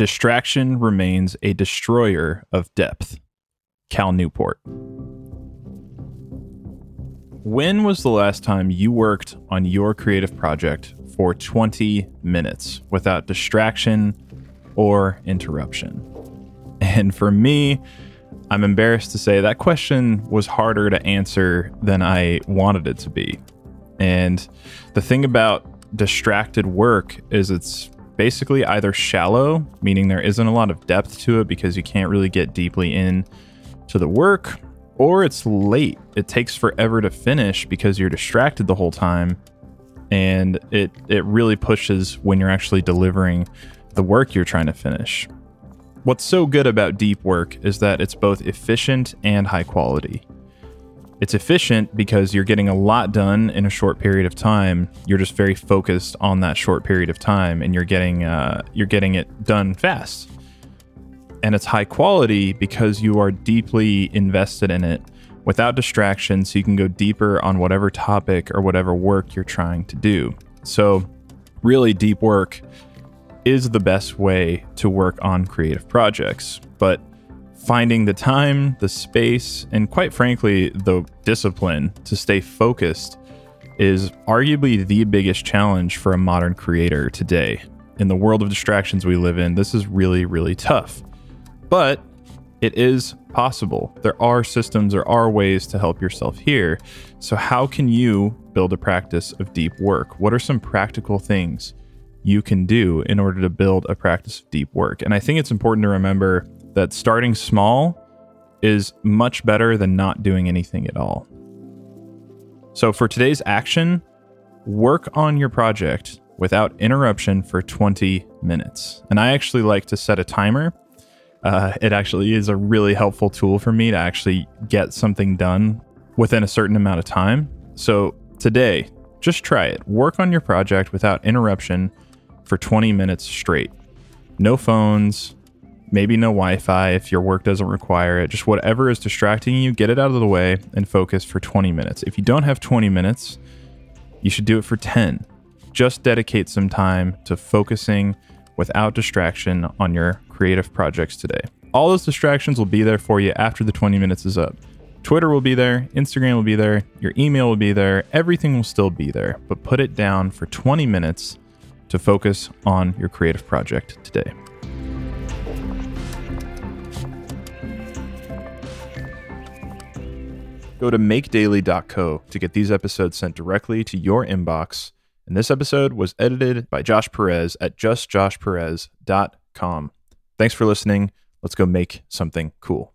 Distraction remains a destroyer of depth. Cal Newport. When was the last time you worked on your creative project for 20 minutes without distraction or interruption? And for me, I'm embarrassed to say that question was harder to answer than I wanted it to be. And the thing about distracted work is it's basically either shallow, meaning there isn't a lot of depth to it because you can't really get deeply in to the work, or it's late. It takes forever to finish because you're distracted the whole time and it it really pushes when you're actually delivering the work you're trying to finish. What's so good about deep work is that it's both efficient and high quality. It's efficient because you're getting a lot done in a short period of time. You're just very focused on that short period of time, and you're getting uh, you're getting it done fast. And it's high quality because you are deeply invested in it without distraction, so you can go deeper on whatever topic or whatever work you're trying to do. So, really, deep work is the best way to work on creative projects. But finding the time, the space, and quite frankly, the discipline to stay focused is arguably the biggest challenge for a modern creator today. In the world of distractions we live in, this is really, really tough. But it is possible. There are systems, there are ways to help yourself here. So, how can you build a practice of deep work? What are some practical things you can do in order to build a practice of deep work? And I think it's important to remember that starting small is much better than not doing anything at all. So, for today's action, work on your project without interruption for 20 minutes. And I actually like to set a timer. Uh, it actually is a really helpful tool for me to actually get something done within a certain amount of time. So, today, just try it. Work on your project without interruption for 20 minutes straight. No phones, maybe no Wi Fi if your work doesn't require it. Just whatever is distracting you, get it out of the way and focus for 20 minutes. If you don't have 20 minutes, you should do it for 10. Just dedicate some time to focusing without distraction on your creative projects today. All those distractions will be there for you after the 20 minutes is up. Twitter will be there, Instagram will be there, your email will be there, everything will still be there, but put it down for 20 minutes to focus on your creative project today. Go to makedaily.co to get these episodes sent directly to your inbox. And this episode was edited by Josh Perez at justjoshperez.com. Thanks for listening. Let's go make something cool.